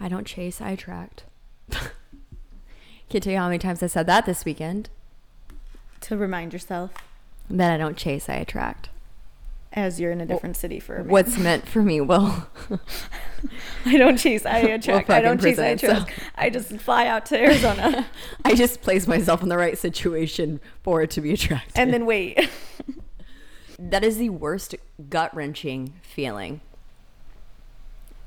I don't chase, I attract. Can't tell you how many times I said that this weekend. To remind yourself That I don't chase, I attract. as you're in a different city for. What's meant for me will. I don't chase, I attract. I don't chase, I attract. I just fly out to Arizona I just place myself in the right situation for it to be attracted. and then wait. that is the worst gut wrenching feeling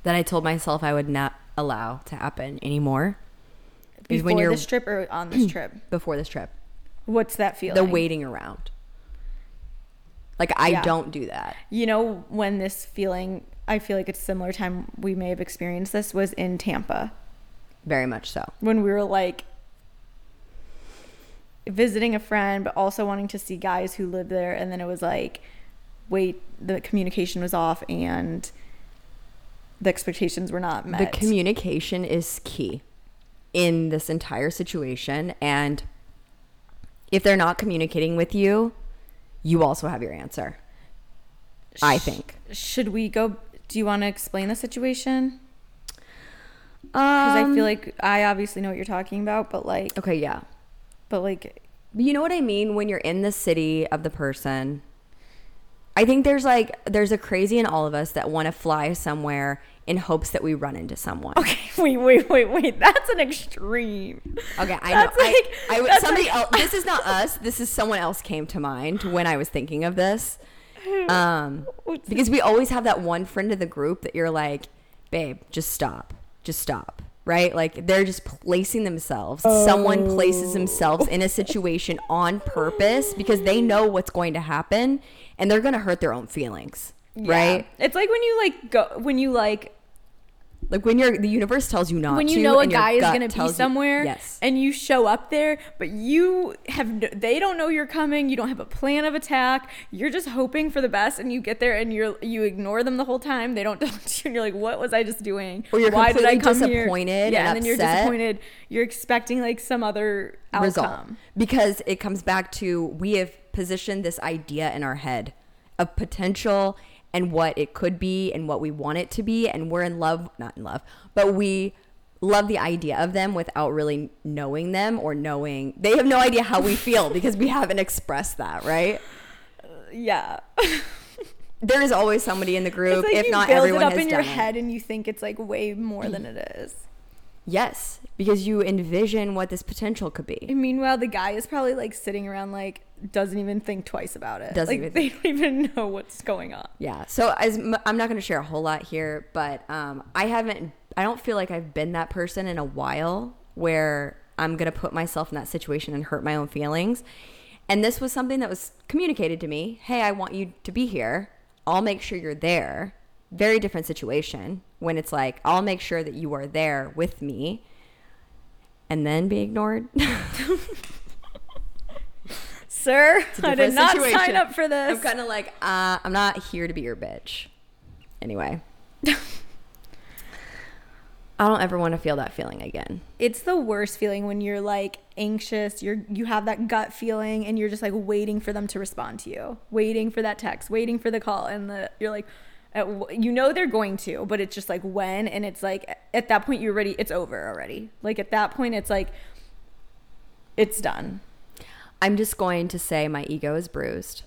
that I told myself I would not allow to happen anymore. Before when you're this trip or on this trip? before this trip, What's that feeling? the waiting around. Like I Yeah. don't do that. You know when this feeling, I feel like it's similar time we may have experienced this was in Tampa Very much so. when we were like visiting a friend but also wanting to see guys who live there and then it was like wait the communication was off and the expectations were not met. The communication is key in this entire situation. And if they're not communicating with you, you also have your answer. I think. Should we go do you want to explain the situation? I Um, feel like I obviously know what you're talking about but like Okay, yeah. but like You know what I mean when you're in the city of the person. I think there's like there's a crazy in all of us that want to fly somewhere in hopes that we run into someone. Okay, wait, wait, wait, wait. That's an extreme. Okay, I That's know. like- I, I, that's somebody like- else. This is not us. This is someone else came to mind when I was thinking of this. Um, because we always have that one friend in the group that you're like, babe, just stop, just stop, right? Like they're just placing themselves. Someone places themselves in a situation on purpose because they know what's going to happen, and they're gonna hurt their own feelings, right? It's like when you like go when you like Like when you're the universe tells you not to. when you to, know a guy is going to be tells you- somewhere yes. and you show up there but you have they don't know you're coming you don't have a plan of attack you're just hoping for the best and you get there and you're you ignore them the whole time they don't talk to you and you're like what was i just doing Or you're why did i come here yeah and and then you're disappointed you're expecting like some other outcome result because it comes back to we have positioned this idea in our head of potential and what it could be and what we want it to be and we're in love not in love but we love the idea of them without really knowing them or knowing they have no idea how we feel because we haven't expressed that right? Uh, yeah. There is always somebody in the group like if you not build everyone it up in your done it. head and you think it's like way more than it is yes because you envision what this potential could be And meanwhile, the guy is probably like sitting around, like doesn't even think twice about it. Doesn't like even they don't even know what's going on. Yeah. So as m- I'm not going to share a whole lot here, but um, I haven't. I don't feel like I've been that person in a while where I'm going to put myself in that situation and hurt my own feelings. And this was something that was communicated to me. Hey, I want you to be here. I'll make sure you're there. Very different situation when it's like I'll make sure that you are there with me, and then be ignored. Sir, I did not sign up for this. I'm kind of like, uh, I'm not here to be your bitch. Anyway. I don't ever want to feel that feeling again. it's the worst feeling when you're like anxious. You're you have that gut feeling, and you're just like waiting for them to respond to you, waiting for that text, waiting for the call, and the you're like. At, you know they're going to, but it's just like when, and it's like at that point you're ready. It's over already. Like at that point, it's like it's done. I'm just going to say my ego is bruised.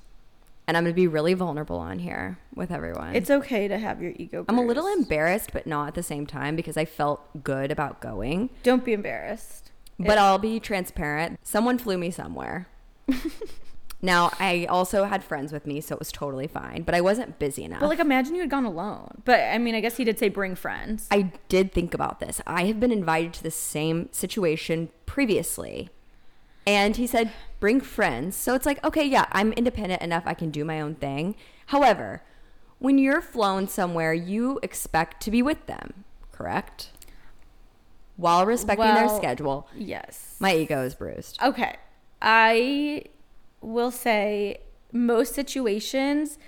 And I'm going to be really vulnerable on here with everyone. It's okay to have your ego. I'm a little embarrassed, but not at the same time because I felt good about going. Don't be embarrassed. But I'll be transparent. Someone flew me somewhere. now, I also had friends with me, so it was totally fine, but I wasn't busy enough. But like, imagine you had gone alone. But I mean, I guess he did say bring friends. I did think about this. I have been invited to the same situation previously. And he said, bring friends. So it's like, okay, yeah, I'm independent enough. I can do my own thing. However, when you're flown somewhere, you expect to be with them, correct? While respecting their schedule. Yes. My ego is bruised. Okay. I will say most situations,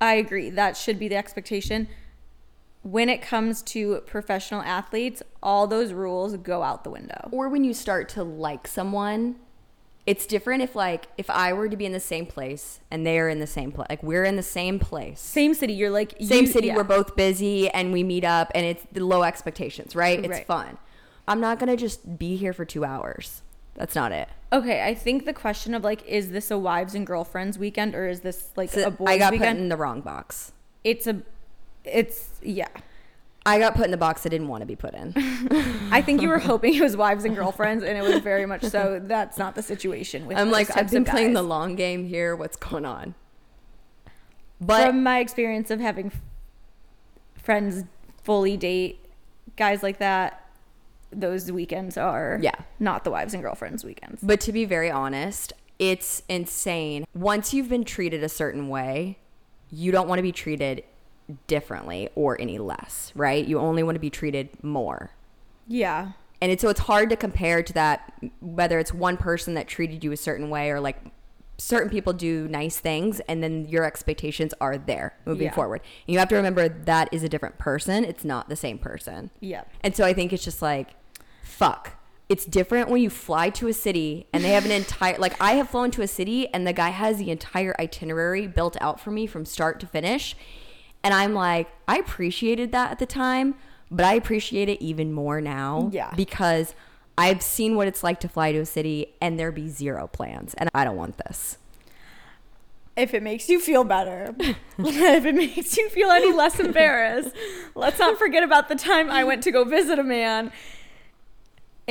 I agree. That should be the expectation. When it comes to professional athletes, all those rules go out the window. Or when you start to like someone It's different if like if I were to be in the same place and they are in the same place, like we're in the same place, Same city. You're like same you- city. yeah. We're both busy and we meet up, and it's the low expectations, right? It's Right. fun. I'm not gonna just be here for two hours. That's not it. Okay, I think the question of like, is this a wives and girlfriends weekend or is this like So a boys I got weekend? put in the wrong box. it's a, it's yeah. I got put in the box I didn't want to be put in. I think you were hoping it was wives and girlfriends, and it was very much so. That's not the situation. With I'm like, I've been playing the long game here. What's going on? But From my experience of having friends fully date guys like that, those weekends are Yeah. not the wives and girlfriends weekends. But to be very honest, it's insane. Once you've been treated a certain way, you don't want to be treated differently or any less, right? You only want to be treated more. Yeah, And it's so it's hard to compare to that whether it's one person that treated you a certain way or like certain people do nice things and then your expectations are there moving Yeah. forward. And you have to remember that is a different person. It's not the same person. yeah. And so I think it's just like, fuck. It's different when you fly to a city and they have an entire, like, I have flown to a city and the guy has the entire itinerary built out for me from start to finish. And I'm like, I appreciated that at the time, but I appreciate it even more now. Yeah. Because I've seen what it's like to fly to a city and there be zero plans. And I don't want this. If it makes you feel better, if it makes you feel any less embarrassed, let's not forget about the time I went to go visit a man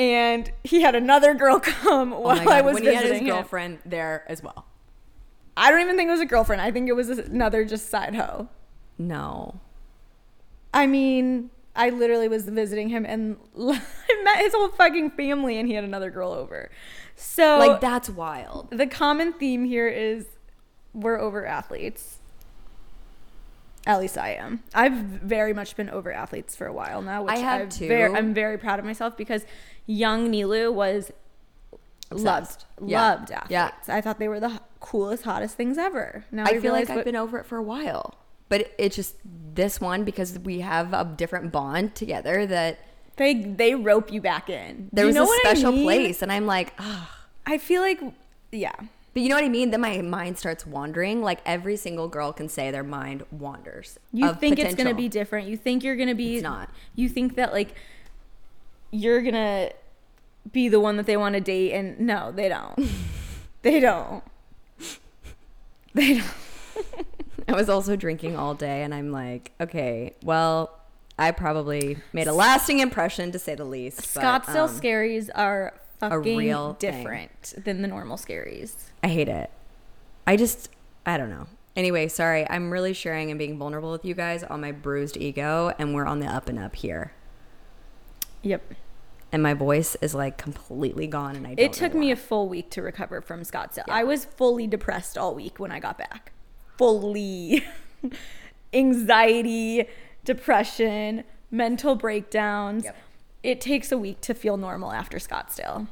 and he had another girl come oh while I was Oh when he had visiting his him. girlfriend there as well. I don't even think it was a girlfriend. I think it was another just side hoe. No. I mean, I literally was visiting him and I met his whole fucking family and he had another girl over. So Like, that's wild. the common theme here is we're over athletes. At least I am. I've very much been over athletes for a while now, which I have I've too. I'm very proud of myself because young Nilu was Obsessed. loved, Yeah. loved athletes. Yeah. I thought they were the coolest, hottest things ever. Now I feel like I've been over it for a while. But it- it's just this one because we have a different bond together that they they rope you back in. there You was a what I special mean? place. And I'm like, ah. I feel like, yeah, But you know what I mean? Then my mind starts wandering. Like every single girl can say their mind wanders. You think it's gonna be different. You think you're gonna be. It's not. You think that like you're gonna be the one that they want to date, and no, they don't. they don't. They don't. I was also drinking all day, and I'm like, okay, well, I probably made a lasting impression to say the least. but, Scottsdale um, scaries are fucking real thing. different than the normal scaries. I hate it. I just, I don't know. Anyway, sorry. I'm really sharing and being vulnerable with you guys on my bruised ego, and we're on the up and up here. Yep. And my voice is like completely gone, and I. Don't It took me a full week to recover from Scottsdale. Yeah. I was fully depressed all week when I got back. Fully. Anxiety, depression, mental breakdowns. Yep. It takes a week to feel normal after Scottsdale.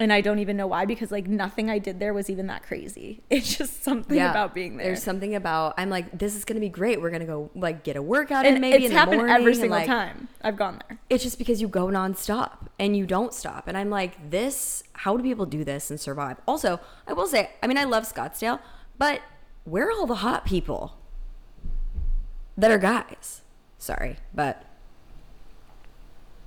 And I don't even know why because like nothing I did there was even that crazy. It's just something about being there. There's something about I'm like, this is gonna be great. We're gonna go like get a workout in and maybe it's in the happened every and, single like, time I've gone there. It's just because you go nonstop and you don't stop. And I'm like, this. How do people do this and survive? Also, I will say, I mean, I love Scottsdale, but where are all the hot people that are guys? Sorry, but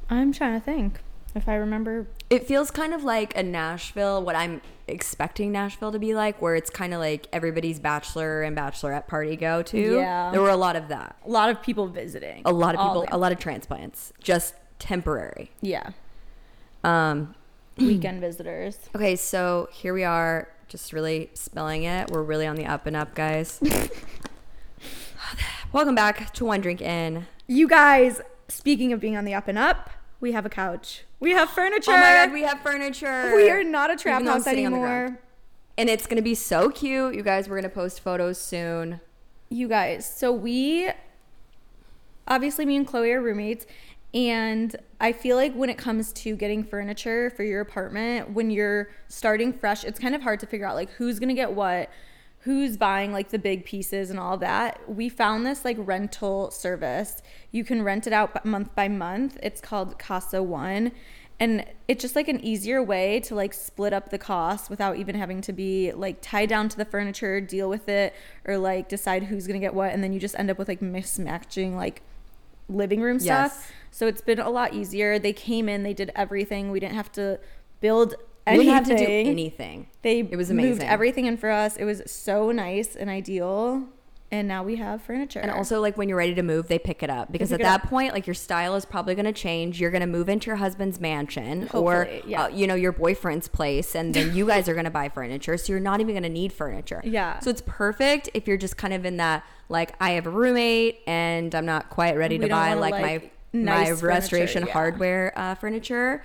I'm trying to think if I remember. It feels kind of like a Nashville, what I'm expecting Nashville to be like, where it's kind of like everybody's bachelor and bachelorette party go to. Yeah. There were a lot of that. A lot of people visiting. A lot of people, a lot of transplants, just temporary. Yeah. Um, Weekend visitors. okay, so here we are, just really spilling it. We're really on the up and up, guys. Welcome back to One Drink In. You guys, speaking of being on the up and up, we have a couch. We have furniture. Oh my god, we have furniture. We are not a trap Even though I'm house sitting on the ground. anymore. And it's gonna be so cute. You guys, we're gonna post photos soon. You guys, so we obviously me and Chloe are roommates and I feel like when it comes to getting furniture for your apartment, when you're starting fresh, it's kind of hard to figure out like who's going to get what, who's buying like the big pieces and all that. We found this like rental service. You can rent it out month by month. It's called Casa One and it's just like an easier way to like split up the cost without even having to be like tied down to the furniture, deal with it, or like decide who's gonna get what, and then you just end up with like mismatching like living room stuff. Yes. So it's been a lot easier. They came in, they did everything. We didn't have to build We anything. didn't have to do anything. They It was amazing. moved everything in for us. It was so nice and ideal. And now we have furniture. And also, like when you're ready to move, they pick it up because at that up. point, like your style is probably going to change. You're going to move into your husband's mansion or, yeah. uh, you know, your boyfriend's place, and then you guys are going to buy furniture. So you're not even going to need furniture. Yeah. So it's perfect if you're just kind of in that like I have a roommate and I'm not quite ready We to buy wanna, like, like, my nice my restoration yeah. hardware uh, furniture.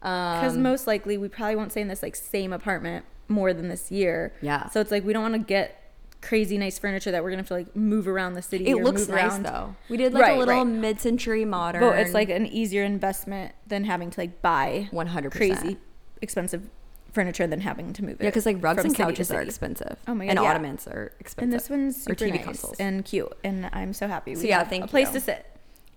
Because Um, most likely we probably won't stay in this like same apartment more than this year. Yeah. So it's like we don't want to get crazy nice furniture that we're gonna have to like move around the city. it looks nice around. though. We did like Right, a little right. mid-century modern. But it's like an easier investment than having to like buy 100%. crazy expensive furniture than having to move it. yeah, because like rugs and couches are expensive. Oh my God, and yeah. ottomans are expensive. And this one's or super TV nice consoles. and cute, and I'm so happy. So We yeah, have thank a place to sit.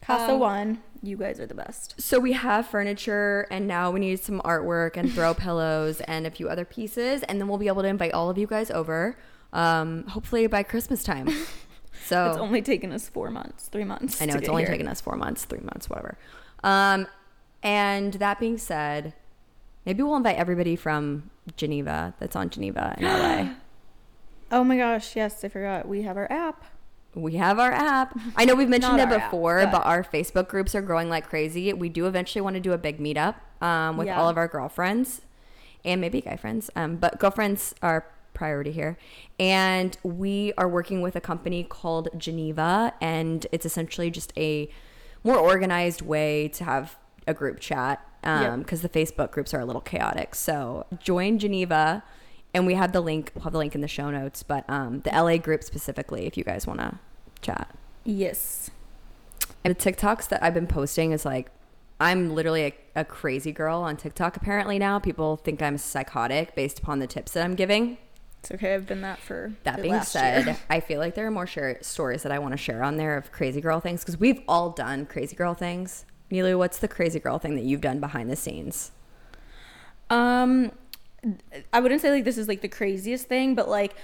Casa Um, One, you guys are the best. So we have furniture, and now we need some artwork and throw pillows and a few other pieces, and then we'll be able to invite all of you guys over. Um, hopefully by Christmas time. So It's only taken us four months, three months. I know it's only here. taken us four months, three months, whatever. Um, and that being said, maybe we'll invite everybody from Geneva that's on Geneva in LA. Oh my gosh, yes, I forgot. We have our app. We have our app. I know we've mentioned it our app, before, but- but our Facebook groups are growing like crazy. We do eventually want to do a big meetup um, with Yeah. all of our girlfriends and maybe guy friends, um, but girlfriends are priority here. And we are working with a company called Geneva, and it's essentially just a more organized way to have a group chat Yep. because the Facebook groups are a little chaotic. So join Geneva. And we have the link. We'll have the link in the show notes, but um, the LA group specifically, if you guys want to chat. Yes. And the TikToks that I've been posting is like, I'm literally a, a crazy girl on TikTok. Apparently now, people think I'm psychotic based upon the tips that I'm giving. It's okay. I've been that for That being said, year. I feel like there are more share- stories that I want to share on there of crazy girl things because we've all done crazy girl things. Neely, what's the crazy girl thing that you've done behind the scenes? Um, I wouldn't say like this is like the craziest thing, but like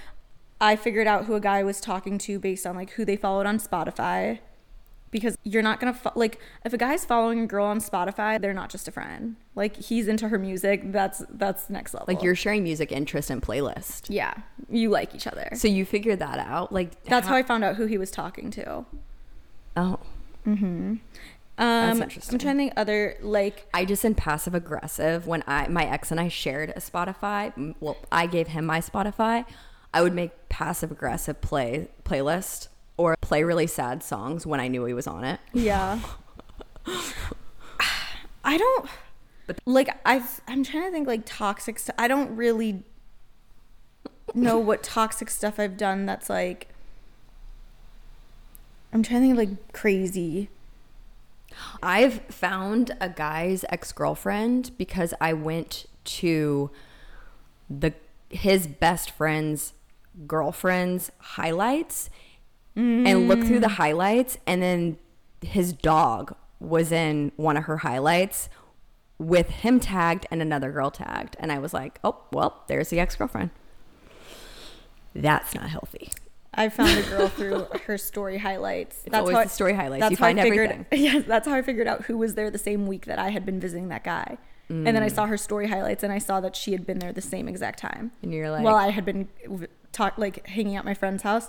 I figured out who a guy was talking to based on like who they followed on Spotify. Because you're not gonna fo- like if a guy's following a girl on Spotify, they're not just a friend. Like he's into her music. That's that's next level. Like you're sharing music interest and playlist. yeah, you like each other. So you figured that out? Like That's how I found out who he was talking to. Oh, mm-hmm. Um, interesting. I'm trying to think other like I just in passive aggressive when I my ex and I shared a Spotify. Well, I gave him my Spotify. I would make passive aggressive play playlist or play really sad songs when I knew he was on it. Yeah. I don't But- like I've I'm trying to think like toxic stuff. I don't really know what toxic stuff I've done that's like I'm trying to think of like crazy. I've found a guy's ex-girlfriend because I went to the his best friend's girlfriend's highlights and looked through the mm. highlights and then his dog was in one of her highlights with him tagged and another girl tagged and I was like, "Oh, well, there's the ex-girlfriend." That's not healthy. I found a girl through her story highlights. It's always how the story highlights. That's You how I find figured, everything. Yes, that's how I figured out who was there the same week that I had been visiting that guy. And then I Mm. saw her story highlights, and I saw that she had been there the same exact time. And you're like, While I had been talk like hanging out at my friend's house,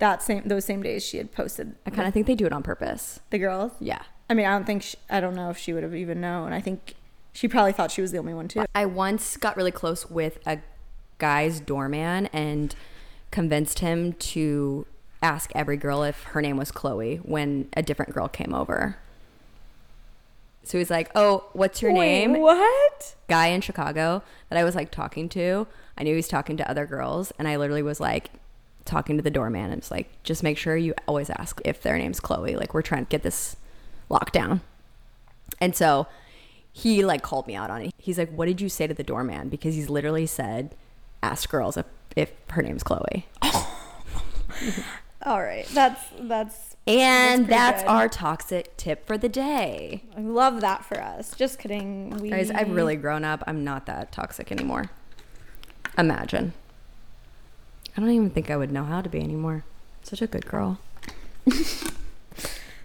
that same those same days she had posted I kind of think they do it on purpose. the girls. Yeah. I mean, I don't think she, I don't know if she would have even known. I think she probably thought she was the only one too. I once got really close with a guy's doorman and convinced him to ask every girl if her name was Chloe when a different girl came over. So he's like, "Oh, what's your Wait, name?" What? Guy in Chicago that I was like talking to. I knew he was talking to other girls, and I literally was like talking to the doorman and it's like, "Just make sure you always ask if their name's Chloe. Like we're trying to get this locked down." And so he like called me out on it. He's like, "What did you say to the doorman?" Because he's literally said, "Ask girls if if her name's Chloe." All right, that's that's And that's good. our toxic tip for the day. I love that for us. Just kidding. We Guys, I've really grown up. I'm not that toxic anymore. Imagine. I don't even think I would know how to be anymore. Such a good girl.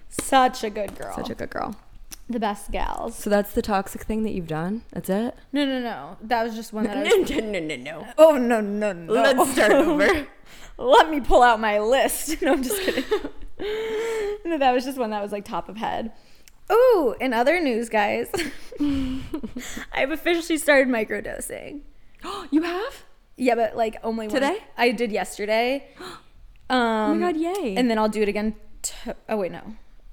such a good girl. Such a good girl. The best gals. So that's the toxic thing that you've done? That's it? No, no, no. That was just one that I no, was. no, no, no, no. Oh no, no, no. Let's start over. Let me pull out my list. No, I'm just kidding. no, that was just one that was like top of head. Ooh, in other news, guys, I've officially started microdosing. you have? Yeah, but like only one- Today? I did yesterday. Um, Oh my god, yay. And then I'll do it again. T- oh wait, no.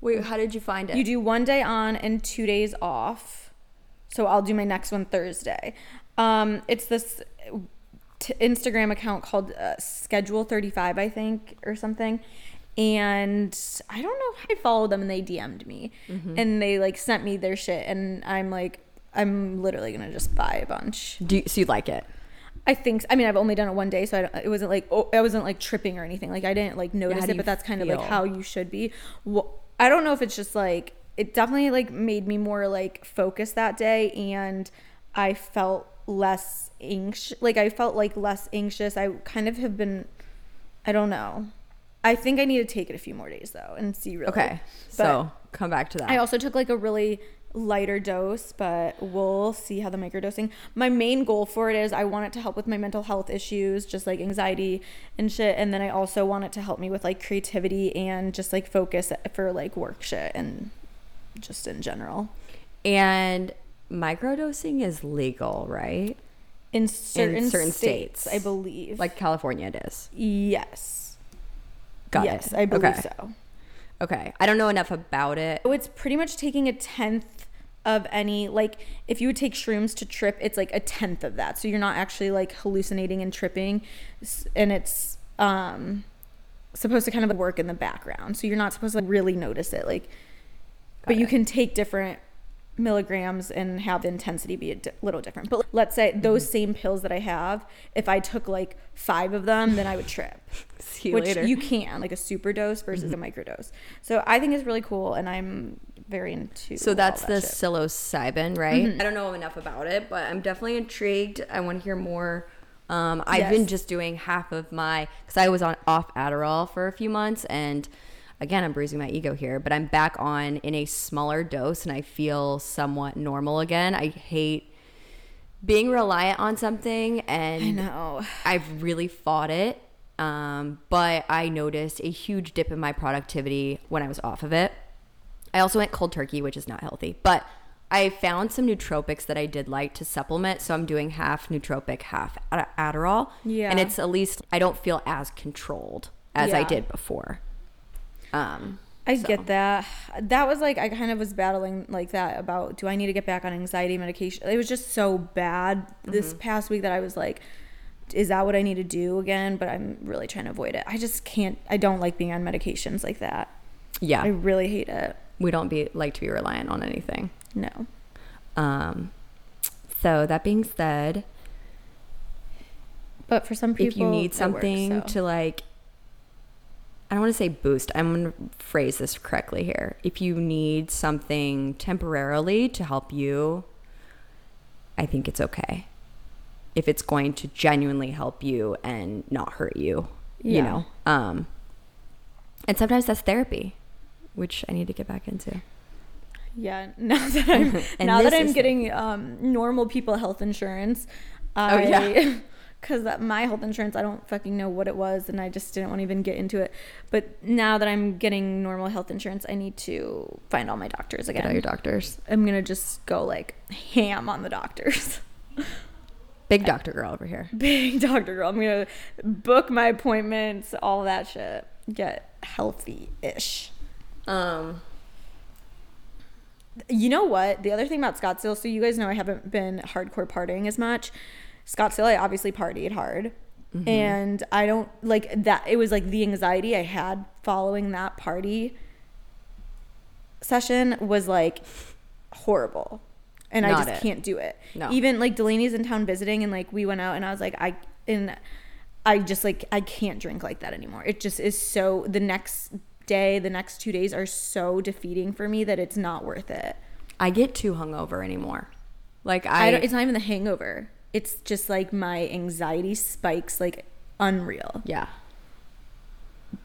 Wait, how did you find it? You do one day on and two days off. So I'll do my next one Thursday. Um, it's this t- Instagram account called uh, Schedule 35, I think, or something. And I don't know I followed them and they DM'd me and they like sent me their shit. And I'm like, I'm literally going to just buy a bunch. do you, so you like it? I think, I mean, I've only done it one day, so I don't, it wasn't like, oh, I wasn't like tripping or anything. Like, I didn't like notice do it, but that's kind of like how you should be. Wh- I don't know if it's just like, it definitely like made me more like focused that day, and I felt less anxious. Like, I felt like less anxious. I kind of have been, I don't know. I think I need to take it a few more days though and see really. Okay. But- so come back to that. I also took like a really lighter dose, but we'll see how the microdosing. My main goal for it is I want it to help with my mental health issues, just like anxiety and shit. And then I also want it to help me with like creativity and just like focus for like work shit and just in general. and microdosing is legal, right? In certain, certain states, states. I believe. Like California it is. yes. Got yes, it. I believe okay. so. Okay. I don't know enough about it. So it's pretty much taking a tenth of any like if you would take shrooms to trip it's like a tenth of that so you're not actually like hallucinating and tripping and it's um supposed to kind of work in the background so you're not supposed to like, really notice it like but you can take different milligrams and have the intensity be a di- little different but let's say those Mm-hmm. same pills that i have if i took like five of them then i would trip See you which later. you can like a super dose versus a microdose so i think it's really cool and i'm very into So that's that the shit. psilocybin, right? I don't know enough about it, but I'm definitely intrigued. I want to hear more. Um, I've been just doing half of my because I was on off Adderall for a few months, and again, I'm bruising my ego here, but I'm back on in a smaller dose, and I feel somewhat normal again. I hate being reliant on something, and i know I've really fought it. Um, but I noticed a huge dip in my productivity when I was off of it. I also went cold turkey, which is not healthy, but I found some nootropics that I did like to supplement. So I'm doing half nootropic, half Ad- Adderall. Yeah. And it's at least, I don't feel as controlled as I did before. Um, I So. get that. That was like I kind of was battling like that about do I need to get back on anxiety medication? It was just so bad this Mm-hmm. past week that I was like, is that what I need to do again? But I'm really trying to avoid it. I just can't. I don't like being on medications like that. yeah. I really hate it. we don't be like to be reliant on anything. No. Um, so that being said, But for some people, if you need it works, something so. to like I don't want to say boost. I'm going to phrase this correctly here. If you need something temporarily to help you, I think it's okay. If it's going to genuinely help you and not hurt you, you know. Um and sometimes that's therapy, which I need to get back into. Yeah, now that I'm now that I'm getting um, normal people health insurance, Oh, yeah. because my health insurance I don't fucking know what it was, and I just didn't want to even get into it. But now that I'm getting normal health insurance, I need to find all my doctors Get again. out your doctors. I'm gonna just go like ham on the doctors. Big doctor girl over here. Big doctor girl. I'm gonna book my appointments, all that shit. Get healthy ish. Um You know what? The other thing about Scottsdale, so you guys know I haven't been hardcore partying as much. Scottsdale, I obviously partied hard. Mm-hmm. And I don't like that. It was like the anxiety I had following that party session was like horrible. And I just it. can't do it. No. Even like Delaney's in town visiting and like we went out and I was like, I, and I just like, I can't drink like that anymore. It just is so, the next day, the next two days are so defeating for me that it's not worth it. I get too hungover anymore. Like I, I, don't, it's not even the hangover. It's just like my anxiety spikes like unreal. yeah.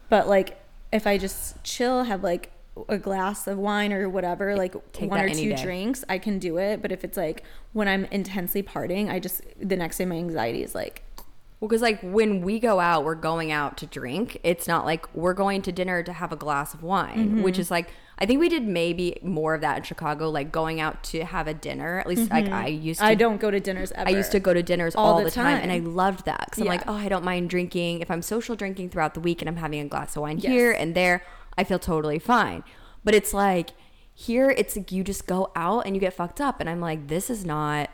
But like if I just chill, have like a glass of wine or whatever, like Take one or two day. drinks, I can do it. But if it's like when I'm intensely partying, I just the next day my anxiety is like Well, because like when we go out, we're going out to drink. It's not like we're going to dinner to have a glass of wine, Mm-hmm. which is like I think we did maybe more of that in Chicago, like going out to have a dinner. At least like I used to. Mm-hmm. I don't go to dinners ever. I used to go to dinners All all, the the, time. and I loved that because I'm like, oh, I don't mind drinking. If I'm social drinking throughout the week and I'm having a glass of wine Yes. here and there, I feel totally fine. But it's like here, it's like you just go out and you get fucked up, and I'm like, this is not.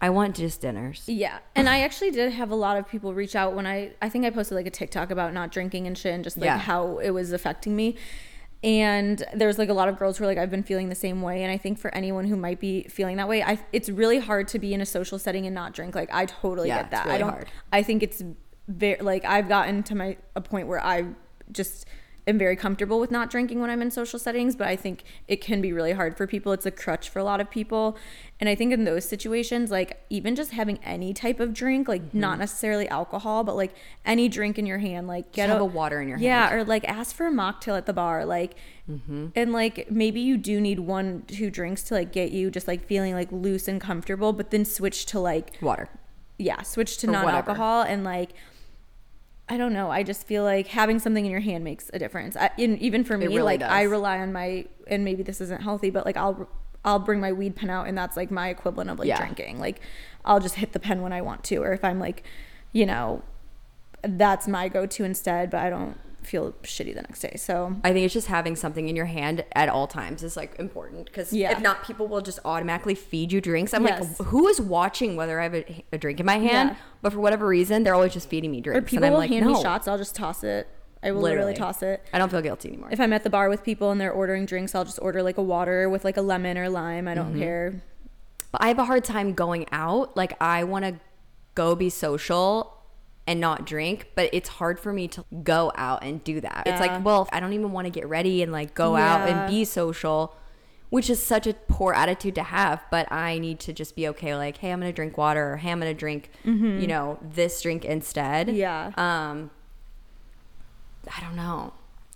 I want just dinners. Yeah. And I actually did have a lot of people reach out when I I think I posted like a TikTok about not drinking and shit and just like Yeah. how it was affecting me. And there's like a lot of girls who are like I've been feeling the same way and I think for anyone who might be feeling that way, I it's really hard to be in a social setting and not drink. Like I totally Yeah, get that. really I don't hard. I think it's very like I've gotten to my a point where I just am very comfortable with not drinking when I'm in social settings, but I think it can be really hard for people. It's a crutch for a lot of people. And I think in those situations, like even just having any type of drink, like Mm-hmm. not necessarily alcohol, but like any drink in your hand, like get have a water in your yeah, hand. or like ask for a mocktail at the bar, like, Mm-hmm. and like maybe you do need one, two drinks to like get you just like feeling like loose and comfortable, but then switch to like Water. yeah, switch to non alcohol and like I don't know. I just feel like having something in your hand makes a difference. I, in, even for me, really like I rely on my and maybe this isn't healthy, but like I'll I'll bring my weed pen out and that's like my equivalent of like Yeah. drinking. Like I'll just hit the pen when I want to or if I'm like, you know, that's my go-to instead, but I don't feel shitty the next day. So I think it's just having something in your hand at all times is like important because Yeah. if not, people will just automatically feed you drinks. I'm Yes. like, who is watching whether I have a, a drink in my hand? Yeah. But for whatever reason, they're always just feeding me drinks. or people and I'm will like, hand no, me shots, I'll just toss it. I will literally, Literally. toss it. I don't feel guilty anymore. If I'm at the bar with people and they're ordering drinks, I'll just order like a water with like a lemon or lime. I don't Mm-hmm. care. But I have a hard time going out. Like I want to go be social and not drink, but it's hard for me to go out and do that. It's like, well, I don't even want to get ready and like go out and be social, which is such a poor attitude to have. But I need to just be okay. Like, hey, I'm gonna drink water, or hey, I'm gonna drink, you know, this drink instead. Mm-hmm. Yeah. Um, I don't know.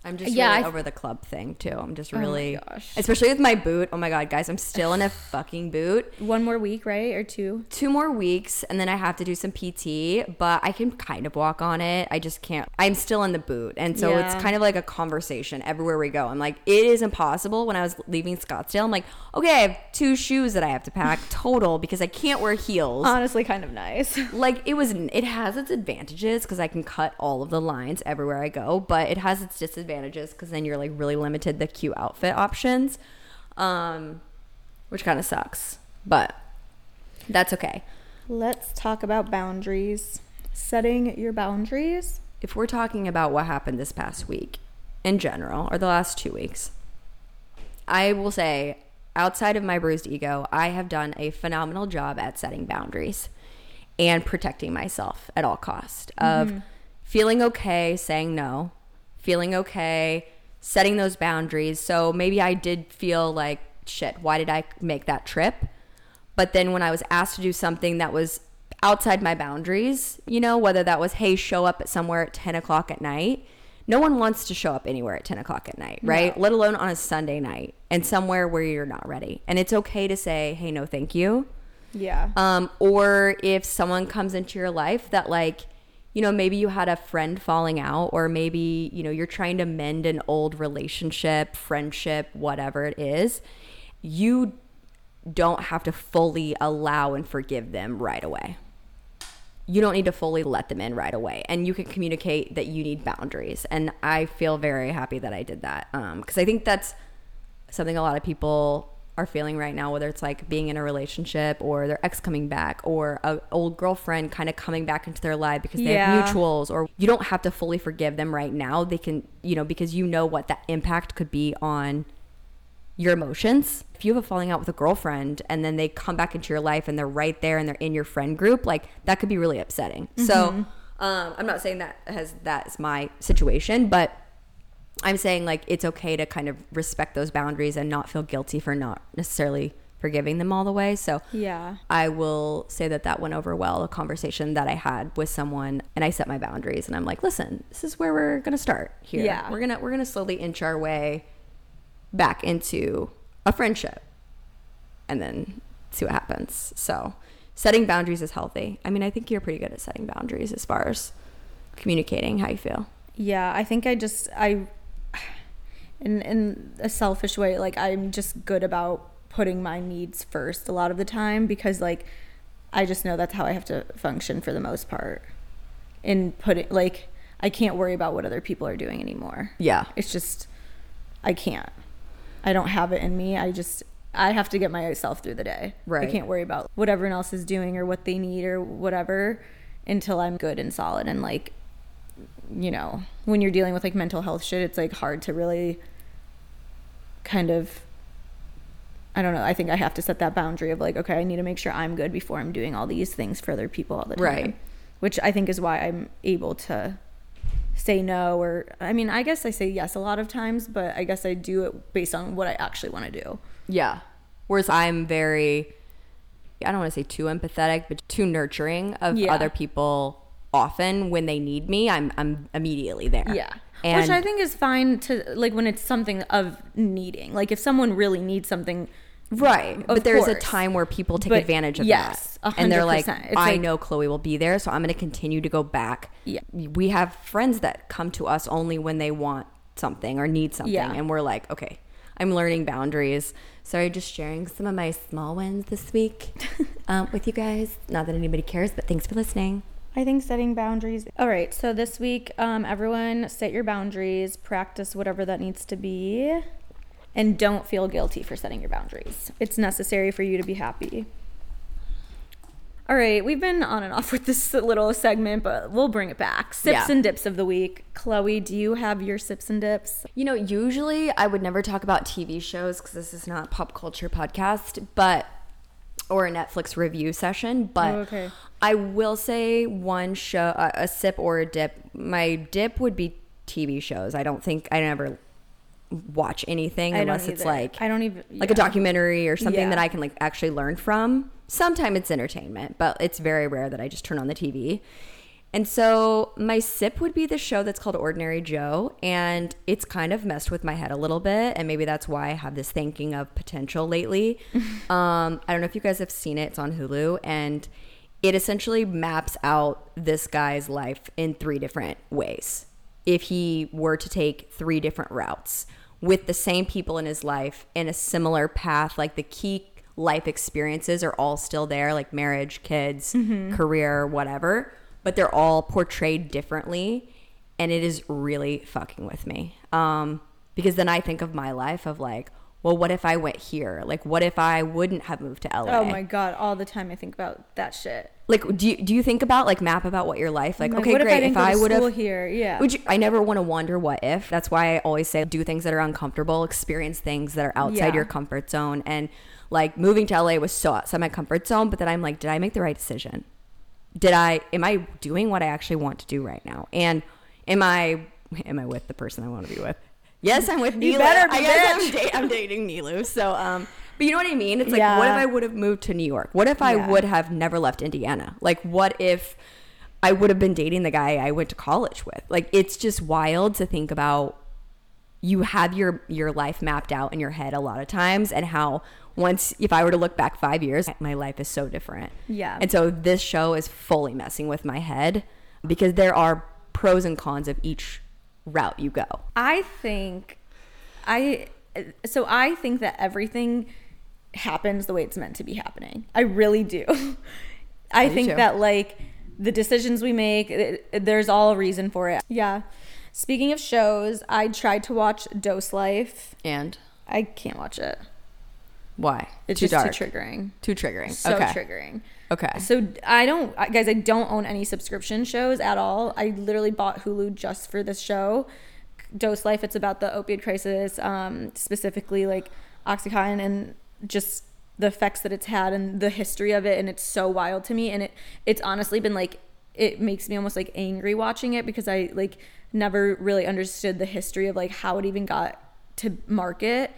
I'm just Yeah, really I- over the club thing too. I'm just oh my really, gosh. especially with my boot. Oh my god, guys, I'm still in a fucking boot One more week, right? Or two? two more weeks and then I have to do some PT, but I can kind of walk on it. I just can't. I'm still in the boot. And so Yeah. it's kind of like a conversation everywhere we go. I'm like, it is impossible. When I was leaving Scottsdale, I'm like, okay, I have two shoes that I have to pack total because I can't wear heels. Honestly, kind of nice. like it was it has its advantages because I can cut all of the lines everywhere I go, but it has its disadvantages because then you're like really limited the cute outfit options. Um which kind of sucks. But that's okay. Let's talk about boundaries. Setting your boundaries. if we're talking about what happened this past week in general or the last two weeks, I will say, outside of my bruised ego, I have done a phenomenal job at setting boundaries and protecting myself at all cost of feeling okay saying no, feeling okay setting those boundaries. So maybe I did feel like shit, why did I make that trip? But then when I was asked to do something that was outside my boundaries, you know, whether that was, hey, show up at somewhere at 10 o'clock at night, no one wants to show up anywhere at 10 o'clock at night, right? No. Let alone on a Sunday night and somewhere where you're not ready. And it's okay to say, hey, no, thank you. Yeah. Um, or if someone comes into your life that like, you know, maybe you had a friend falling out, or maybe, you know, you're trying to mend an old relationship, friendship, whatever it is, you don't have to fully allow and forgive them right away. You don't need to fully let them in right away. And you can communicate that you need boundaries. And I feel very happy that I did that. Um, because I think that's something a lot of people are feeling right now whether it's like being in a relationship or their ex coming back or a old girlfriend kind of coming back into their life because they Yeah. have mutuals or you don't have to fully forgive them right now. They can you know because you know what that impact could be on your emotions. If you have a falling out with a girlfriend and then they come back into your life and they're right there and they're in your friend group like that could be really upsetting. So um, i'm not saying that has that's my situation but I'm saying like it's okay to kind of respect those boundaries and not feel guilty for not necessarily forgiving them all the way. So Yeah. I will say that that went over well. A conversation that I had with someone, and I set my boundaries, and I'm like, listen, this is where we're gonna start here. Yeah. we're gonna we're gonna slowly inch our way back into a friendship, and then see what happens. So setting boundaries is healthy. I mean, I think you're pretty good at setting boundaries as far as communicating how you feel. Yeah, I think I just I in in a selfish way, like I'm just good about putting my needs first a lot of the time because like I just know that's how I have to function for the most part. In putting like I can't worry about what other people are doing anymore. Yeah, It's just I can't. I don't have it in me. I just I have to get myself through the day. Right. I can't worry about what everyone else is doing or what they need or whatever until I'm good and solid and like you know, when you're dealing with like mental health shit, it's like hard to really kind of I don't know. I think I have to set that boundary of like, okay, I need to make sure I'm good before I'm doing all these things for other people all the time. Right. Which I think is why I'm able to say no or I mean, I guess I say yes a lot of times, but I guess I do it based on what I actually want to do. Yeah. Whereas I'm very, I don't want to say too empathetic, but too nurturing of Yeah. other people. Often when they need me, I'm I'm immediately there. Yeah. and Which I think is fine to like when it's something of needing. Like if someone really needs something right. Of But there's a time where people take But advantage of yes, that, a and they're like. I like- know Chloe will be there, so I'm going to continue to go back. Yeah. We have friends that come to us only when they want something or need something, Yeah. and we're like, okay, I'm learning boundaries. Sorry, just sharing some of my small wins this week um, with you guys. Not that anybody cares, but thanks for listening. I think setting boundaries. All right, so this week, um, everyone set your boundaries, practice whatever that needs to be, and don't feel guilty for setting your boundaries. It's necessary for you to be happy. All right, we've been on and off with this little segment, but we'll bring it back. Sips Yeah. and dips of the week. Chloe, do you have your sips and dips? You know, usually I would never talk about TV shows because this is not a pop culture podcast, but or a Netflix review session. But Oh, okay. I will say one show, a, a sip or a dip. My dip would be TV shows. I don't think I never watch anything I unless it's like I don't even like a documentary or something Yeah. that I can like actually learn from. Sometimes it's entertainment, but it's very rare that I just turn on the TV. And so my sip would be the show that's called Ordinary Joe, and it's kind of messed with my head a little bit, and maybe that's why I have this thinking of potential lately. um, I don't know if you guys have seen it; it's on Hulu, and it essentially maps out this guy's life in three different ways. If he were to take three different routes with the same people in his life in a similar path, like the key life experiences are all still there, like marriage, kids, career, whatever, but they're all portrayed differently. And it is really fucking with me. Um, because then I think of my life of like, well, what if I went here? Like, what if I wouldn't have moved to LA? Oh my god! All the time I think about that shit. Like, do you, do you think about like map about what your life like? Like, okay, what great. if I to would have here? Yeah. Would you, I never want to wonder what if. That's why I always say do things that are uncomfortable, experience things that are outside Yeah. your comfort zone. And like moving to LA was so outside my comfort zone, but then I'm like, did I make the right decision? Did I am I doing what I actually want to do right now? And am I am I with the person I want to be with? Yes, I'm with You Nilu. better be, I guess I'm, da- I'm dating Nilu. So um but you know what I mean? It's like what if I would have moved to New York? What if I Yeah. would have never left Indiana? Like what if I would have been dating the guy I went to college with. Like it's just wild to think about you have your your life mapped out in your head a lot of times and how once if I were to look back 5 years my life is so different. Yeah. And so this show is fully messing with my head because there are pros and cons of each route you go. I think I so I think that everything happens the way it's meant to be happening. I really do. I do think too. that like the decisions we make it- there's all a reason for it. Yeah. Speaking of shows, I tried to watch Dopesick. And I can't watch it. why? It's too just dark. too triggering. Too triggering. So okay. triggering. Okay. So I don't, guys. I don't own any subscription shows at all. I literally bought Hulu just for this show, Dopesick. It's about the opioid crisis, um, specifically like OxyContin and just the effects that it's had and the history of it. And it's so wild to me. And it, it's honestly been like it makes me almost like angry watching it because I like never really understood the history of like how it even got to market.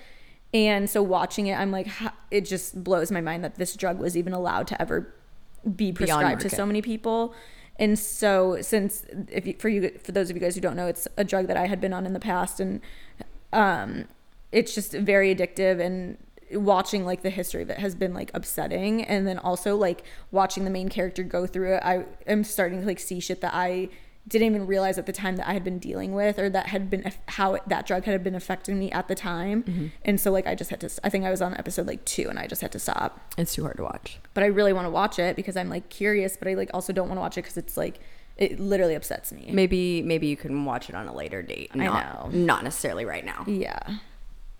And so watching it, I'm like, it just blows my mind that this drug was even allowed to ever be prescribed to so many people. And so, since if you, for you, for those of you guys who don't know, it's a drug that I had been on in the past, and um, it's just very addictive. And watching like the history of it has been like upsetting. And then also like watching the main character go through it, I am starting to like see shit that I didn't even realize at the time that I had been dealing with or that had been how it, that drug had been affecting me at the time. Mm-hmm. And so like I just had to I think I was on episode like 2 and I just had to stop. It's too hard to watch. But I really want to watch it because I'm like curious, but I like also don't want to watch it cuz it's like it literally upsets me. Maybe maybe you can watch it on a later date. I know. Not necessarily right now. Yeah.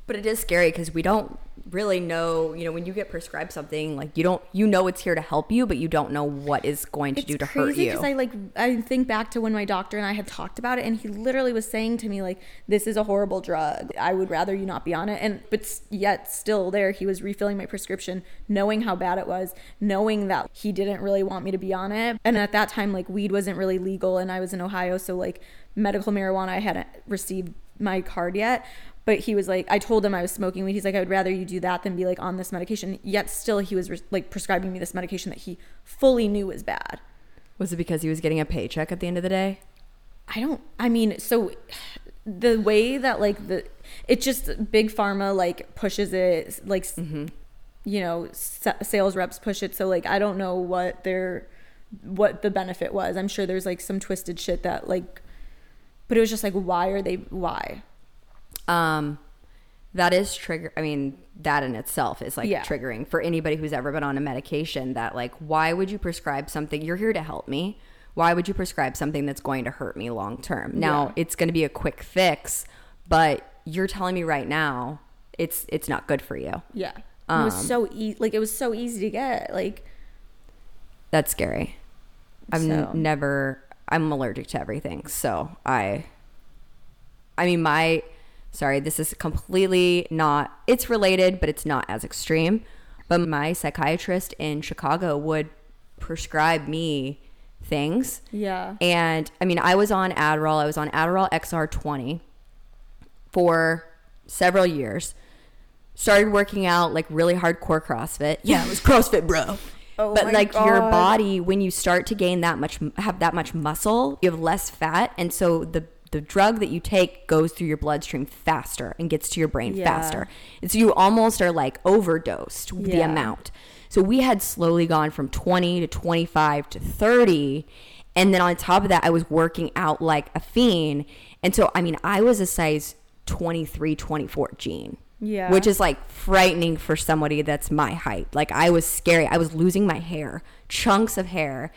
But it is scary because we don't really know, you know, when you get prescribed something, like you don't, you know, it's here to help you, but you don't know what is going to do to hurt you. because I like I think back to when my doctor and I had talked about it, and he literally was saying to me like, "This is a horrible drug. I would rather you not be on it." And but yet still there, he was refilling my prescription, knowing how bad it was, knowing that he didn't really want me to be on it. And at that time, like weed wasn't really legal, and I was in Ohio, so like medical marijuana, I hadn't received my card yet. But he was like, I told him I was smoking weed. He's like, I would rather you do that than be like on this medication. Yet still, he was like prescribing me this medication that he fully knew was bad. was it because he was getting a paycheck at the end of the day? I don't. I mean, so the way that like the it just big pharma like pushes it like s mm-hmm. you know sa- sales reps push it. So like I don't know what their what the benefit was. I'm sure there's like some twisted shit that like, but it was just like why are they why? Um, that is trigger. I mean, that in itself is like Yeah. triggering for anybody who's ever been on a medication. That like, why would you prescribe something? You're here to help me. Why would you prescribe something that's going to hurt me long term? Now, Yeah. it's going to be a quick fix, but you're telling me right now it's it's not good for you. Yeah, it was Um, so easy like it was so easy to get like That's scary. I've n- never. I'm allergic to everything, so I. I mean, my. Sorry, this is completely not. It's related, but it's not as extreme. But my psychiatrist in Chicago would prescribe me things. yeah And I mean, I was on Adderall. I was on Adderall XR20 for several years. Started working out like really hardcore CrossFit. Yeah, it was CrossFit, bro. Oh but like your body, when you start to gain that much, have that much muscle, you have less fat, and so the the drug that you take goes through your bloodstream faster and gets to your brain Yeah. faster. And so you almost are like overdosed with the amount. So we had slowly gone from 20 to 25 to 30. And then on top of that, I was working out like a fiend. And so, I mean, I was a size 23, 24 jean. Yeah. Which is like frightening for somebody that's my height. Like I was scary. I was losing my hair, chunks of hair.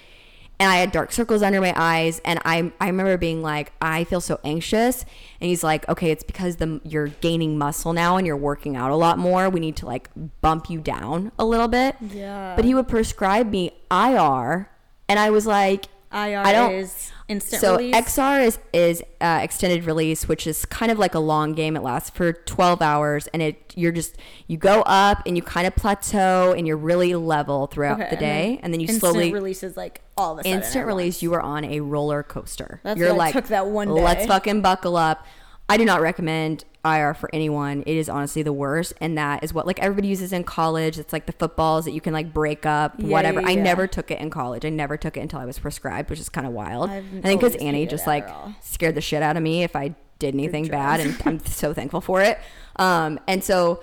And I had dark circles under my eyes. And I, I remember being like, I feel so anxious. And he's like, okay, it's because the you're gaining muscle now and you're working out a lot more. We need to like bump you down a little bit. Yeah. But he would prescribe me IR. And I was like, IR I don't- is instant so release. XR is is uh, extended release, which is kind of like a long game. It lasts for 12 hours, and it you're just you go up and you kind of plateau, and you're really level throughout Okay, the day, and then, you instant slowly releases like all sudden instant release. You are on a roller coaster. That's you're like took that one Let's fucking buckle up. I do not recommend IR for anyone. It is honestly the worst, and that is what like everybody uses in college. It's like the footballs that you can like break up, Yeah, whatever. yeah, I never took it in college. I never took it until I was prescribed, which is kind of wild. I've I think because Annie just like scared the shit out of me if I did anything bad, and. I'm so thankful for it. Um, and so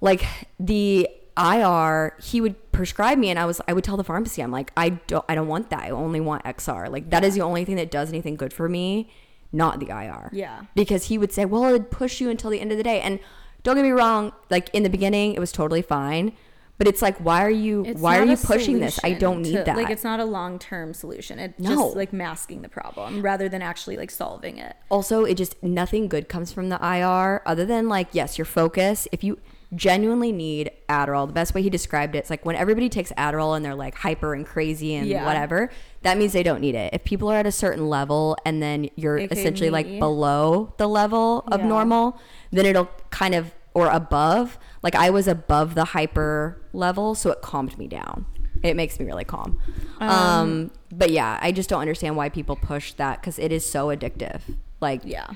like the IR, he would prescribe me, and I was I would tell the pharmacy, I'm like, I don't I don't want that. I only want XR. Like that is the only thing that does anything good for me, not the IR. Yeah. Because he would say, well, it'd push you until the end of the day, and don't get me wrong, like in the beginning, it was totally fine. But it's like, why are you It's why are you pushing this? I don't need to- that. Like it's not a long term solution. It's No. just like masking the problem rather than actually like solving it. also it just nothing good comes from the IR other than like yes your focus if you genuinely need Adderall the best way he described it it's like when everybody takes Adderall and they're like hyper and crazy and Yeah. whatever that means they don't need it if people are at a certain level and then you're AKA essentially like below the level of Yeah. normal then it'll kind of or above like I was above the hyper level so it calmed me down It makes me really calm. Um, but yeah, I just don't understand why people push that because it is so addictive. Like, Yeah.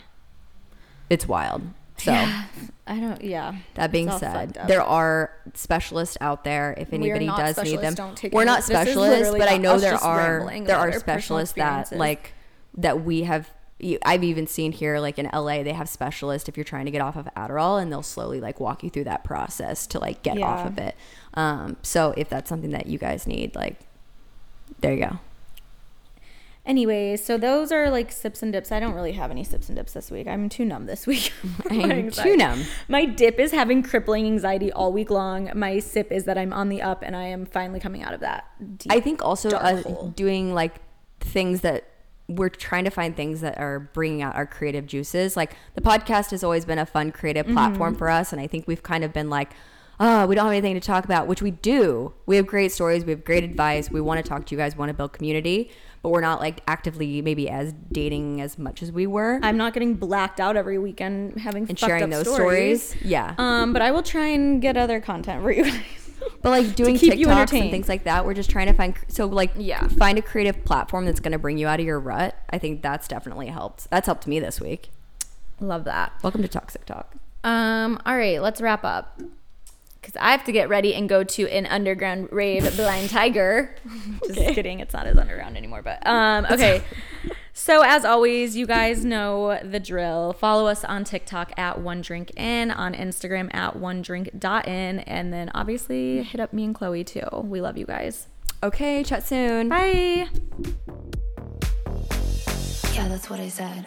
it's wild. So I don't. Yeah. that being said, there are specialists out there. If anybody does need them, we're any- not specialists, but I know there are there are specialists that like that we have. I've even seen here, like in LA, they have specialists if you're trying to get off of Adderall, and they'll slowly like walk you through that process to like get off of it. Um, so if that's something that you guys need, like, there you go. Anyway, so those are like sips and dips. I don't really have any sips and dips this week. I'm too numb this week. I'm too numb. My dip is having crippling anxiety all week long. My sip is that I'm on the up and I am finally coming out of that. Deep. I think also uh, doing like things that we're trying to find things that are bringing out our creative juices. Like the podcast has always been a fun creative Mm-hmm. platform for us, and I think we've kind of been like, oh, we don't have anything to talk about, which we do. We have great stories, we have great advice. We want to talk to you guys, want to build community, but we're not like actively maybe as dating as much as we were I'm not getting blacked out every weekend having and sharing up those stories. stories. Yeah, Um, but I will try and get other content for you guys. But like doing TikToks and things like that, we're just trying to find so like Yeah. find a creative platform that's going to bring you out of your rut. I think that's definitely helped. That's helped me this week. Love that. Welcome to Toxic Talk. Um, all right, let's wrap up. Because I have to get ready and go to an underground rave blind tiger. Just kidding, it's not as underground anymore. But um, okay. so as always, you guys know the drill. Follow us on TikTok at one drink in, on Instagram at one drink in, and then obviously hit up me and Chloe too. We love you guys. Okay, chat soon. Bye. Yeah, that's what I said.